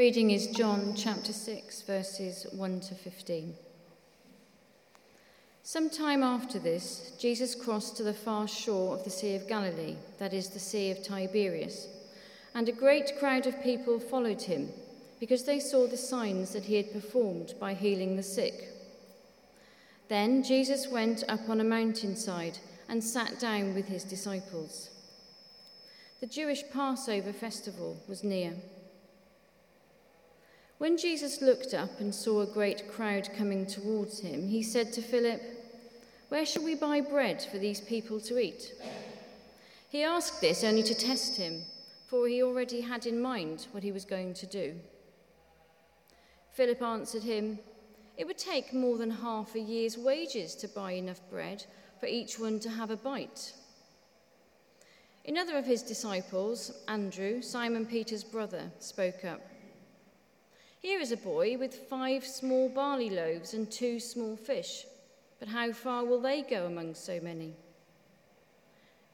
Reading is John chapter 6, verses 1 to 15. Some time after this, Jesus crossed to the far shore of the Sea of Galilee, that is, the Sea of Tiberias, and a great crowd of people followed him because they saw the signs that he had performed by healing the sick. Then Jesus went up on a mountainside and sat down with his disciples. The Jewish Passover festival was near. When Jesus looked up and saw a great crowd coming towards him, he said to Philip, Where shall we buy bread for these people to eat? He asked this only to test him, for he already had in mind what he was going to do. Philip answered him, It would take more than half a year's wages to buy enough bread for each one to have a bite. Another of his disciples, Andrew, Simon Peter's brother, spoke up. Here is a boy with five small barley loaves and two small fish, but how far will they go among so many?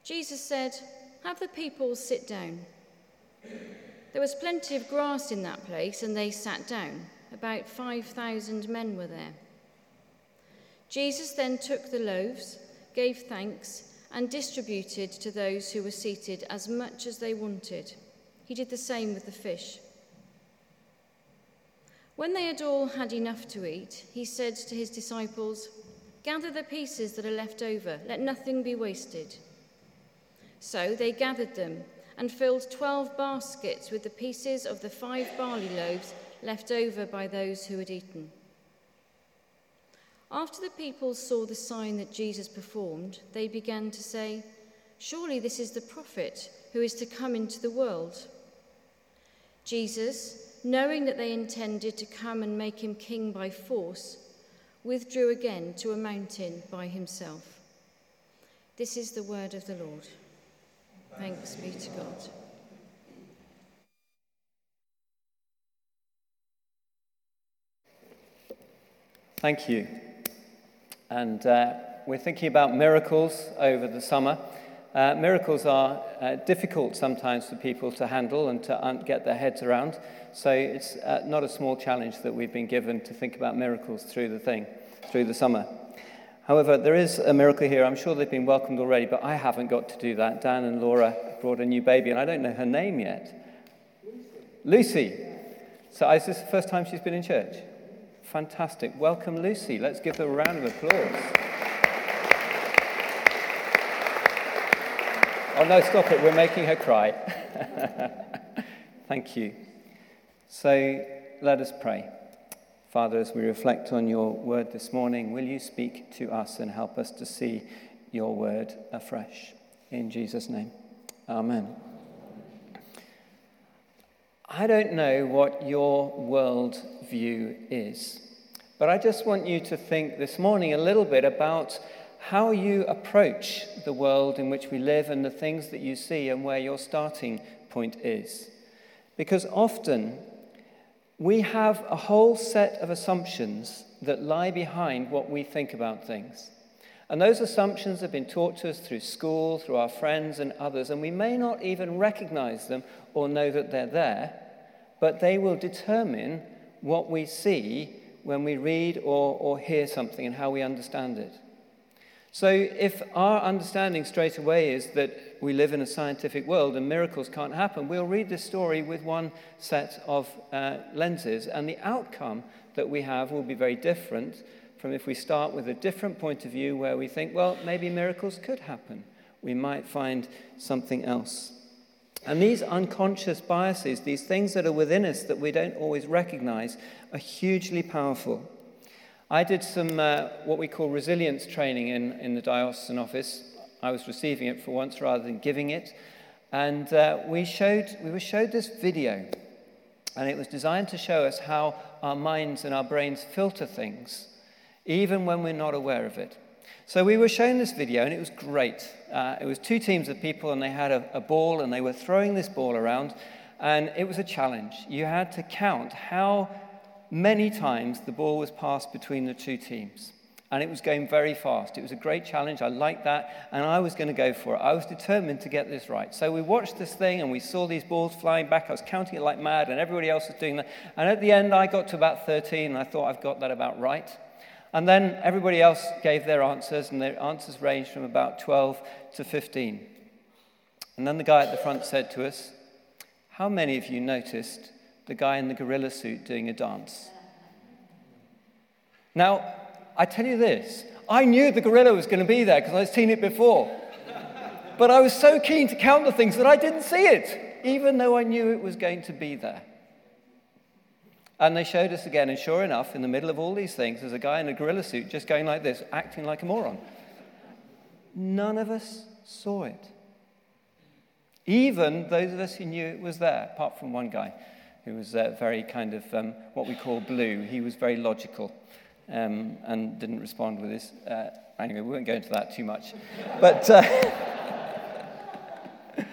Jesus said, Have the people sit down. There was plenty of grass in that place, and they sat down. About 5,000 men were there. Jesus then took the loaves, gave thanks, and distributed to those who were seated as much as they wanted. He did the same with the fish. When they had all had enough to eat, he said to his disciples, Gather the pieces that are left over, let nothing be wasted. So they gathered them and filled twelve baskets with the pieces of the five barley loaves left over by those who had eaten. After the people saw the sign that Jesus performed, they began to say, Surely this is the prophet who is to come into the world. Jesus, knowing that they intended to come and make him king by force, withdrew again to a mountain by himself. This is the word of the Lord. Thanks be to God. Thank you. And uh, we're thinking about miracles over the summer. Uh, miracles are uh, difficult sometimes for people to handle and to un- get their heads around. So it's uh, not a small challenge that we've been given to think about miracles through the thing, through the summer. However, there is a miracle here. I'm sure they've been welcomed already, but I haven't got to do that. Dan and Laura brought a new baby, and I don't know her name yet. Lucy. Lucy. So is this the first time she's been in church? Fantastic. Welcome, Lucy. Let's give her a round of applause. Oh, no, stop it. We're making her cry. Thank you. So let us pray. Father, as we reflect on your word this morning, will you speak to us and help us to see your word afresh? In Jesus' name. Amen. I don't know what your world view is, but I just want you to think this morning a little bit about how you approach the world in which we live and the things that you see and where your starting point is. Because often we have a whole set of assumptions that lie behind what we think about things. And those assumptions have been taught to us through school, through our friends and others, and we may not even recognize them or know that they're there, but they will determine what we see when we read or, or hear something and how we understand it. So, if our understanding straight away is that we live in a scientific world and miracles can't happen, we'll read this story with one set of uh, lenses, and the outcome that we have will be very different from if we start with a different point of view where we think, well, maybe miracles could happen. We might find something else. And these unconscious biases, these things that are within us that we don't always recognize, are hugely powerful. I did some uh, what we call resilience training in, in the diocesan office. I was receiving it for once rather than giving it. And uh, we, showed, we were showed this video, and it was designed to show us how our minds and our brains filter things even when we're not aware of it. So we were shown this video, and it was great. Uh, it was two teams of people, and they had a, a ball, and they were throwing this ball around, and it was a challenge. You had to count how many times the ball was passed between the two teams. And it was going very fast. It was a great challenge. I liked that. And I was going to go for it. I was determined to get this right. So we watched this thing and we saw these balls flying back. I was counting it like mad, and everybody else was doing that. And at the end, I got to about 13, and I thought I've got that about right. And then everybody else gave their answers, and their answers ranged from about 12 to 15. And then the guy at the front said to us, How many of you noticed the guy in the gorilla suit doing a dance? Now, I tell you this I knew the gorilla was going to be there because I'd seen it before. but I was so keen to count the things that I didn't see it, even though I knew it was going to be there. And they showed us again, and sure enough, in the middle of all these things, there's a guy in a gorilla suit just going like this, acting like a moron. None of us saw it. Even those of us who knew it was there, apart from one guy who was uh, very kind of um, what we call blue. He was very logical um, and didn't respond with his. Uh, anyway, we won't go into that too much. But. Uh,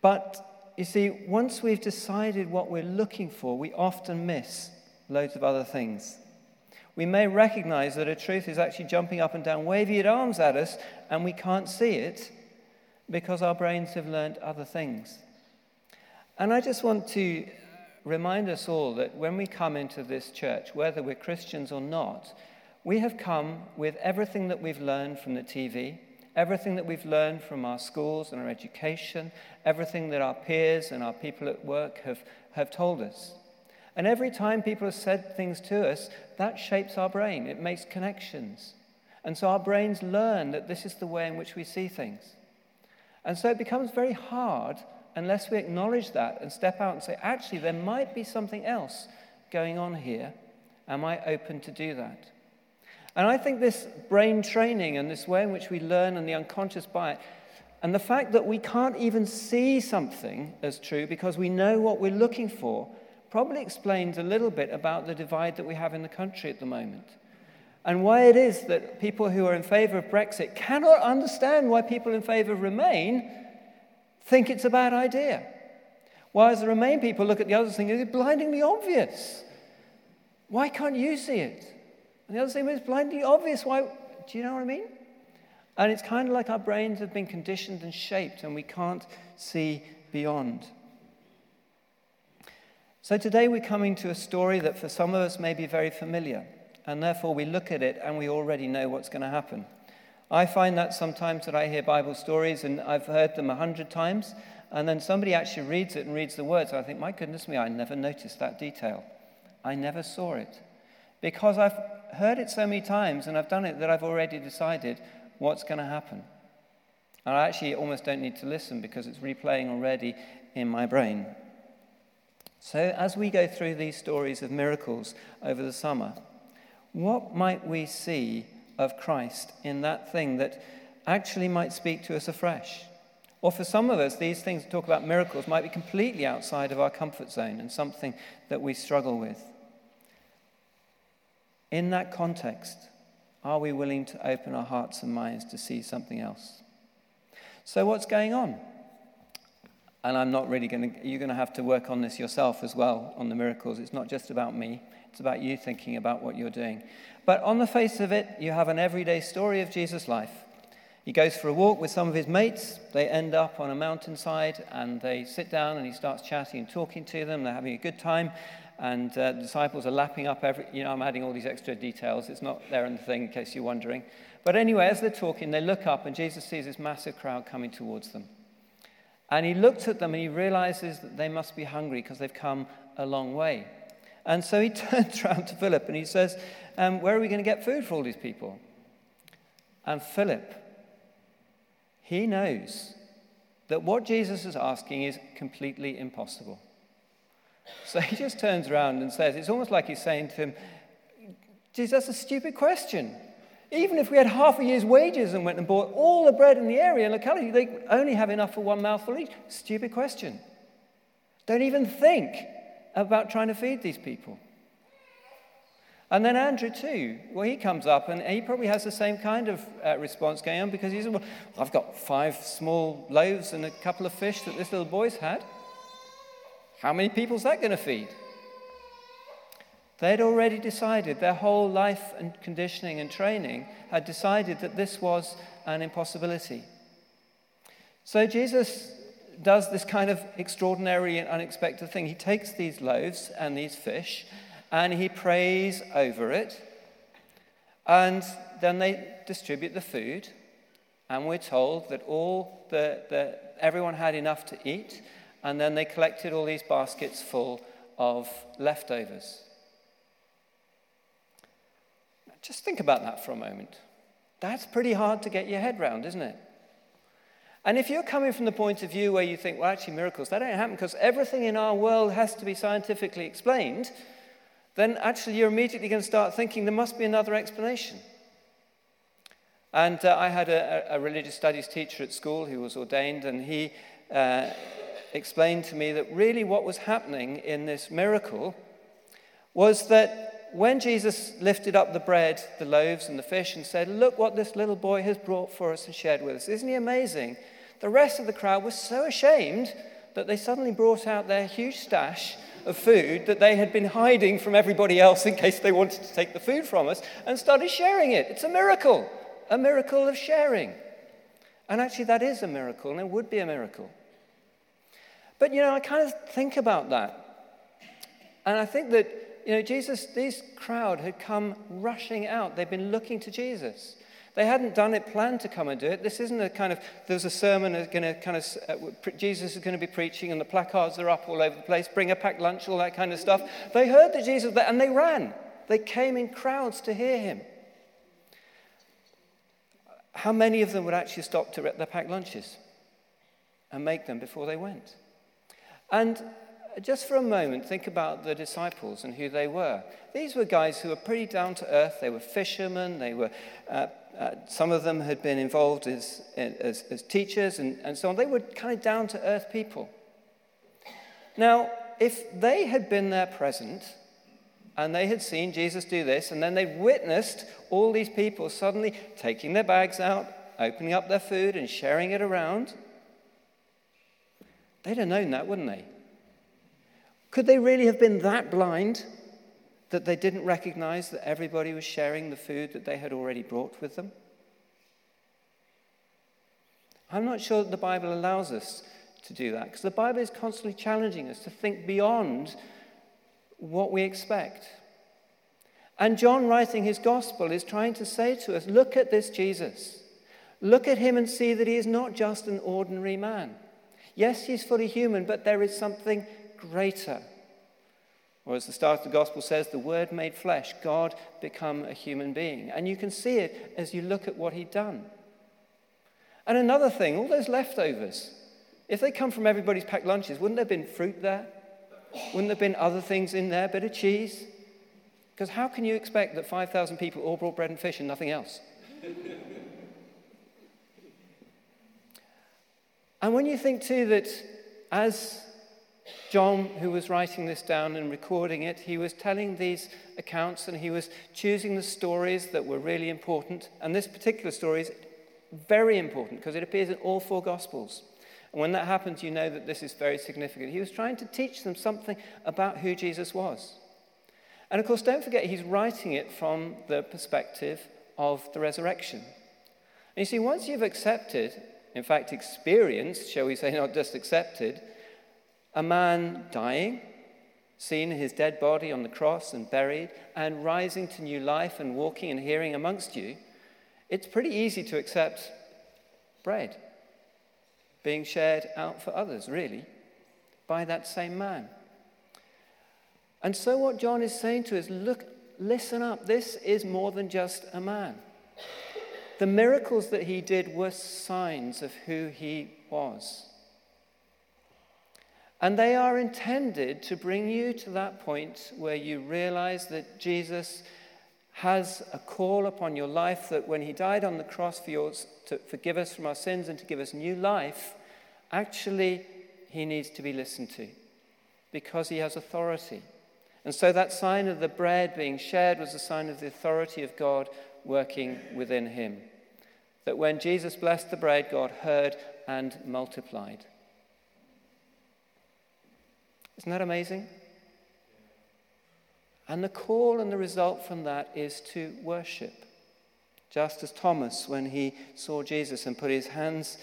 but you see, once we've decided what we're looking for, we often miss loads of other things. We may recognize that a truth is actually jumping up and down, waving its arms at us, and we can't see it because our brains have learned other things. And I just want to remind us all that when we come into this church, whether we're Christians or not, we have come with everything that we've learned from the TV, everything that we've learned from our schools and our education, everything that our peers and our people at work have, have told us. And every time people have said things to us, that shapes our brain. It makes connections. And so our brains learn that this is the way in which we see things. And so it becomes very hard unless we acknowledge that and step out and say, actually, there might be something else going on here. Am I open to do that? And I think this brain training and this way in which we learn and the unconscious bias, and the fact that we can't even see something as true because we know what we're looking for, probably explains a little bit about the divide that we have in the country at the moment. And why it is that people who are in favor of Brexit cannot understand why people in favor of Remain think it's a bad idea. Whereas the Remain people look at the others thinking it's blindingly obvious. Why can't you see it? And the other thing is blindingly obvious. Why? Do you know what I mean? And it's kind of like our brains have been conditioned and shaped, and we can't see beyond. So today we're coming to a story that for some of us may be very familiar, and therefore we look at it and we already know what's going to happen. I find that sometimes that I hear Bible stories and I've heard them a hundred times, and then somebody actually reads it and reads the words. I think, my goodness me, I never noticed that detail. I never saw it. Because I've heard it so many times and I've done it that I've already decided what's going to happen. And I actually almost don't need to listen because it's replaying already in my brain. So, as we go through these stories of miracles over the summer, what might we see of Christ in that thing that actually might speak to us afresh. Or for some of us, these things that talk about miracles might be completely outside of our comfort zone and something that we struggle with. In that context, are we willing to open our hearts and minds to see something else? So, what's going on? And I'm not really going to, you're going to have to work on this yourself as well, on the miracles. It's not just about me, it's about you thinking about what you're doing. But on the face of it, you have an everyday story of Jesus' life. He goes for a walk with some of his mates. They end up on a mountainside and they sit down and he starts chatting and talking to them. They're having a good time. And uh, the disciples are lapping up every, you know, I'm adding all these extra details. It's not there in the thing in case you're wondering. But anyway, as they're talking, they look up and Jesus sees this massive crowd coming towards them. And he looks at them and he realizes that they must be hungry because they've come a long way. And so he turns around to Philip and he says, um, Where are we going to get food for all these people? And Philip, he knows that what Jesus is asking is completely impossible. So he just turns around and says, It's almost like he's saying to him, Jesus, that's a stupid question. Even if we had half a year's wages and went and bought all the bread in the area and locality, they only have enough for one mouthful each. Stupid question. Don't even think about trying to feed these people. And then Andrew, too. Well, he comes up and he probably has the same kind of uh, response going on because he's, well, I've got five small loaves and a couple of fish that this little boy's had. How many people's that going to feed? They'd already decided, their whole life and conditioning and training had decided that this was an impossibility. So Jesus does this kind of extraordinary and unexpected thing. He takes these loaves and these fish and he prays over it. And then they distribute the food. And we're told that all the, the, everyone had enough to eat. And then they collected all these baskets full of leftovers. Just think about that for a moment. That's pretty hard to get your head round, isn't it? And if you're coming from the point of view where you think, well, actually, miracles, that don't happen because everything in our world has to be scientifically explained, then actually you're immediately going to start thinking there must be another explanation. And uh, I had a, a, religious studies teacher at school who was ordained, and he uh, explained to me that really what was happening in this miracle was that when Jesus lifted up the bread, the loaves, and the fish and said, Look what this little boy has brought for us and shared with us. Isn't he amazing? The rest of the crowd was so ashamed that they suddenly brought out their huge stash of food that they had been hiding from everybody else in case they wanted to take the food from us and started sharing it. It's a miracle, a miracle of sharing. And actually, that is a miracle, and it would be a miracle. But you know, I kind of think about that. And I think that you know, Jesus, this crowd had come rushing out. They'd been looking to Jesus. They hadn't done it, planned to come and do it. This isn't a kind of, there's a sermon that's going to kind of, uh, Jesus is going to be preaching and the placards are up all over the place, bring a packed lunch, all that kind of stuff. They heard that Jesus there and they ran. They came in crowds to hear him. How many of them would actually stop to get their packed lunches and make them before they went? And just for a moment, think about the disciples and who they were. These were guys who were pretty down to earth. They were fishermen. They were, uh, uh, some of them had been involved as, as, as teachers and, and so on. They were kind of down to earth people. Now, if they had been there present and they had seen Jesus do this, and then they witnessed all these people suddenly taking their bags out, opening up their food, and sharing it around, they'd have known that, wouldn't they? Could they really have been that blind that they didn't recognize that everybody was sharing the food that they had already brought with them? I'm not sure that the Bible allows us to do that because the Bible is constantly challenging us to think beyond what we expect. And John, writing his gospel, is trying to say to us look at this Jesus. Look at him and see that he is not just an ordinary man. Yes, he's fully human, but there is something greater. Or as the start of the gospel says, the word made flesh, God become a human being. And you can see it as you look at what he'd done. And another thing, all those leftovers, if they come from everybody's packed lunches, wouldn't there have been fruit there? Wouldn't there have been other things in there, a bit of cheese? Because how can you expect that 5,000 people all brought bread and fish and nothing else? and when you think too that as John, who was writing this down and recording it, he was telling these accounts and he was choosing the stories that were really important. And this particular story is very important because it appears in all four Gospels. And when that happens, you know that this is very significant. He was trying to teach them something about who Jesus was. And of course, don't forget, he's writing it from the perspective of the resurrection. And you see, once you've accepted, in fact, experienced, shall we say, not just accepted, a man dying, seeing his dead body on the cross and buried, and rising to new life and walking and hearing amongst you, it's pretty easy to accept bread being shared out for others, really, by that same man. And so, what John is saying to us look, listen up, this is more than just a man. The miracles that he did were signs of who he was. And they are intended to bring you to that point where you realize that Jesus has a call upon your life that when he died on the cross for yours to forgive us from our sins and to give us new life, actually he needs to be listened to because he has authority. And so that sign of the bread being shared was a sign of the authority of God working within him. That when Jesus blessed the bread, God heard and multiplied. Isn't that amazing? And the call and the result from that is to worship. Just as Thomas, when he saw Jesus and put his hands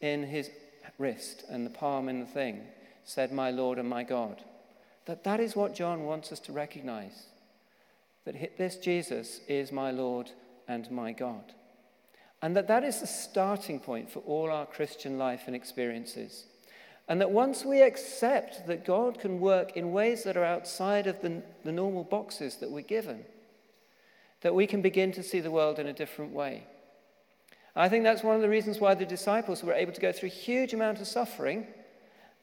in his wrist and the palm in the thing, said, My Lord and my God. That that is what John wants us to recognize. That this Jesus is my Lord and my God. And that that is the starting point for all our Christian life and experiences. And that once we accept that God can work in ways that are outside of the, the normal boxes that we're given, that we can begin to see the world in a different way. I think that's one of the reasons why the disciples were able to go through a huge amount of suffering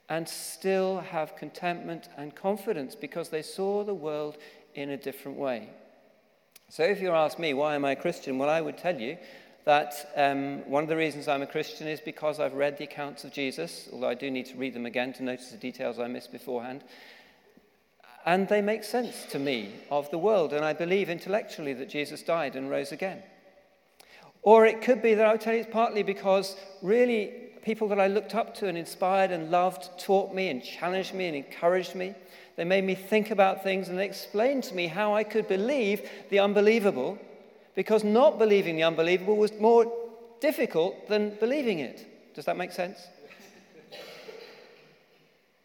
and still have contentment and confidence because they saw the world in a different way. So, if you ask me, why am I a Christian? Well, I would tell you that um, one of the reasons I'm a Christian is because I've read the accounts of Jesus, although I do need to read them again to notice the details I missed beforehand. And they make sense to me of the world, and I believe intellectually that Jesus died and rose again. Or it could be that I would tell you it's partly because really people that I looked up to and inspired and loved taught me and challenged me and encouraged me. They made me think about things and they explained to me how I could believe the unbelievable because not believing the unbelievable was more difficult than believing it. Does that make sense?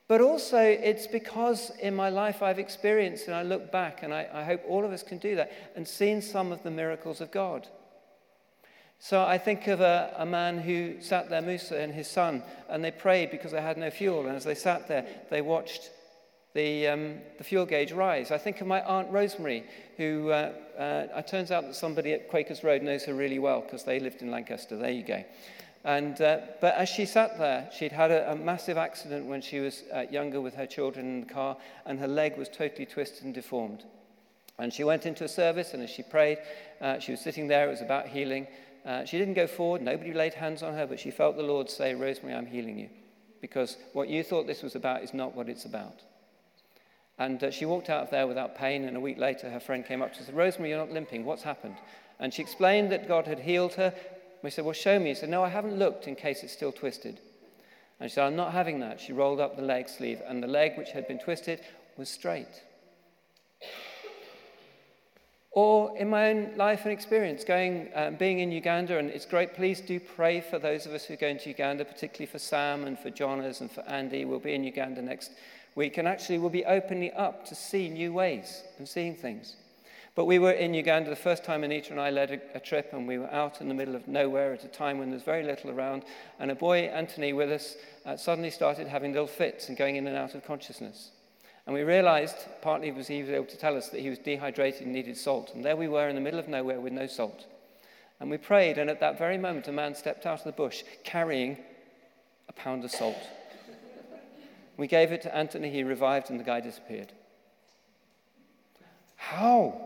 but also, it's because in my life I've experienced, and I look back, and I, I, hope all of us can do that, and seen some of the miracles of God. So I think of a, a man who sat there, Musa and his son, and they prayed because they had no fuel. And as they sat there, they watched the, um, the fuel gauge rise. I think of my Aunt Rosemary, who uh, uh, it turns out that somebody at Quakers Road knows her really well because they lived in Lancaster. There you go. And, uh, but as she sat there, she'd had a, a massive accident when she was uh, younger with her children in the car, and her leg was totally twisted and deformed. And she went into a service, and as she prayed, uh, she was sitting there, it was about healing. Uh, she didn't go forward, nobody laid hands on her, but she felt the Lord say, Rosemary, I'm healing you. Because what you thought this was about is not what it's about. And uh, she walked out of there without pain, and a week later, her friend came up to her and said, Rosemary, you're not limping. What's happened? And she explained that God had healed her. We said, Well, show me. She said, No, I haven't looked in case it's still twisted. And she said, I'm not having that. She rolled up the leg sleeve, and the leg, which had been twisted, was straight. Or in my own life and experience, going, uh, being in Uganda, and it's great. Please do pray for those of us who are going to Uganda, particularly for Sam and for Jonas and for Andy. We'll be in Uganda next we can actually will be openly up to see new ways and seeing things. But we were in Uganda the first time Anita and I led a, a, trip, and we were out in the middle of nowhere at a time when there's very little around. And a boy, Anthony, with us, uh, suddenly started having little fits and going in and out of consciousness. And we realized, partly was he was able to tell us that he was dehydrated and needed salt. And there we were in the middle of nowhere with no salt. And we prayed, and at that very moment, a man stepped out of the bush carrying a pound of salt. We gave it to Anthony, he revived, and the guy disappeared. How?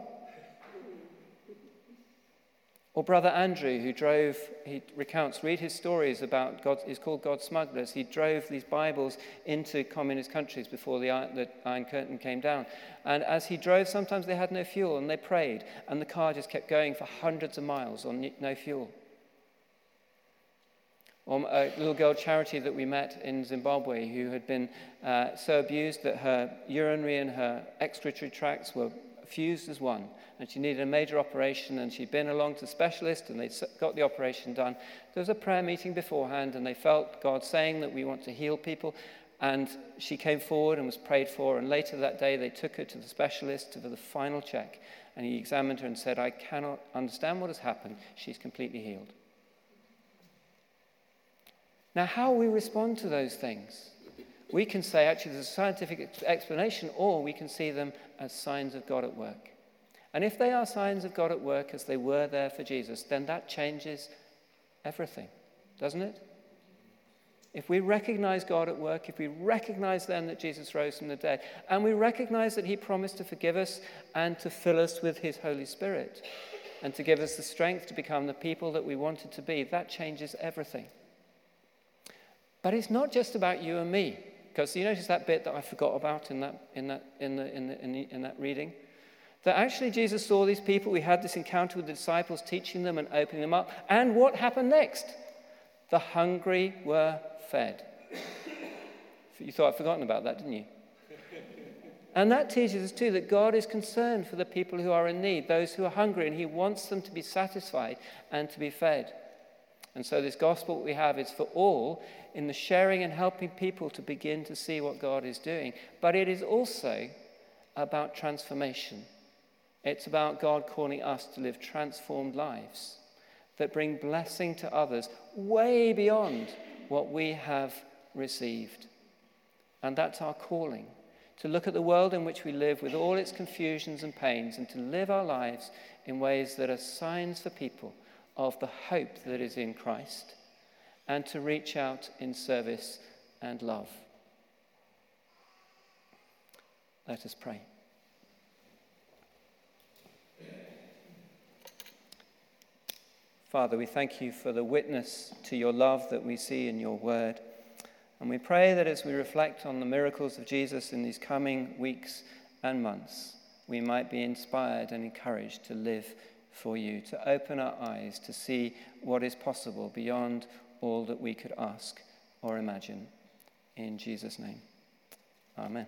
Or Brother Andrew, who drove, he recounts, read his stories about God, he's called God smugglers. He drove these Bibles into communist countries before the, the Iron Curtain came down. And as he drove, sometimes they had no fuel and they prayed, and the car just kept going for hundreds of miles on no fuel. Or a little girl, Charity, that we met in Zimbabwe, who had been uh, so abused that her urinary and her excretory tracts were fused as one. And she needed a major operation, and she'd been along to specialists, and they got the operation done. There was a prayer meeting beforehand, and they felt God saying that we want to heal people. And she came forward and was prayed for. And later that day, they took her to the specialist for the final check. And he examined her and said, I cannot understand what has happened. She's completely healed. Now, how we respond to those things, we can say actually there's a scientific explanation, or we can see them as signs of God at work. And if they are signs of God at work as they were there for Jesus, then that changes everything, doesn't it? If we recognize God at work, if we recognize then that Jesus rose from the dead, and we recognize that He promised to forgive us and to fill us with His Holy Spirit, and to give us the strength to become the people that we wanted to be, that changes everything. But it's not just about you and me, because you notice that bit that I forgot about in that, in that, in the, in the, in, the, in that reading? That actually Jesus saw these people, we had this encounter with the disciples, teaching them and opening them up. And what happened next? The hungry were fed. You thought I'd forgotten about that, didn't you? And that teaches us too that God is concerned for the people who are in need, those who are hungry, and He wants them to be satisfied and to be fed. And so, this gospel we have is for all in the sharing and helping people to begin to see what God is doing. But it is also about transformation. It's about God calling us to live transformed lives that bring blessing to others way beyond what we have received. And that's our calling to look at the world in which we live with all its confusions and pains and to live our lives in ways that are signs for people of the hope that is in Christ and to reach out in service and love. Let us pray. Father, we thank you for the witness to your love that we see in your word. And we pray that as we reflect on the miracles of Jesus in these coming weeks and months, we might be inspired and encouraged to live for you, to open our eyes to see what is possible beyond all that we could ask or imagine. In Jesus' name, amen.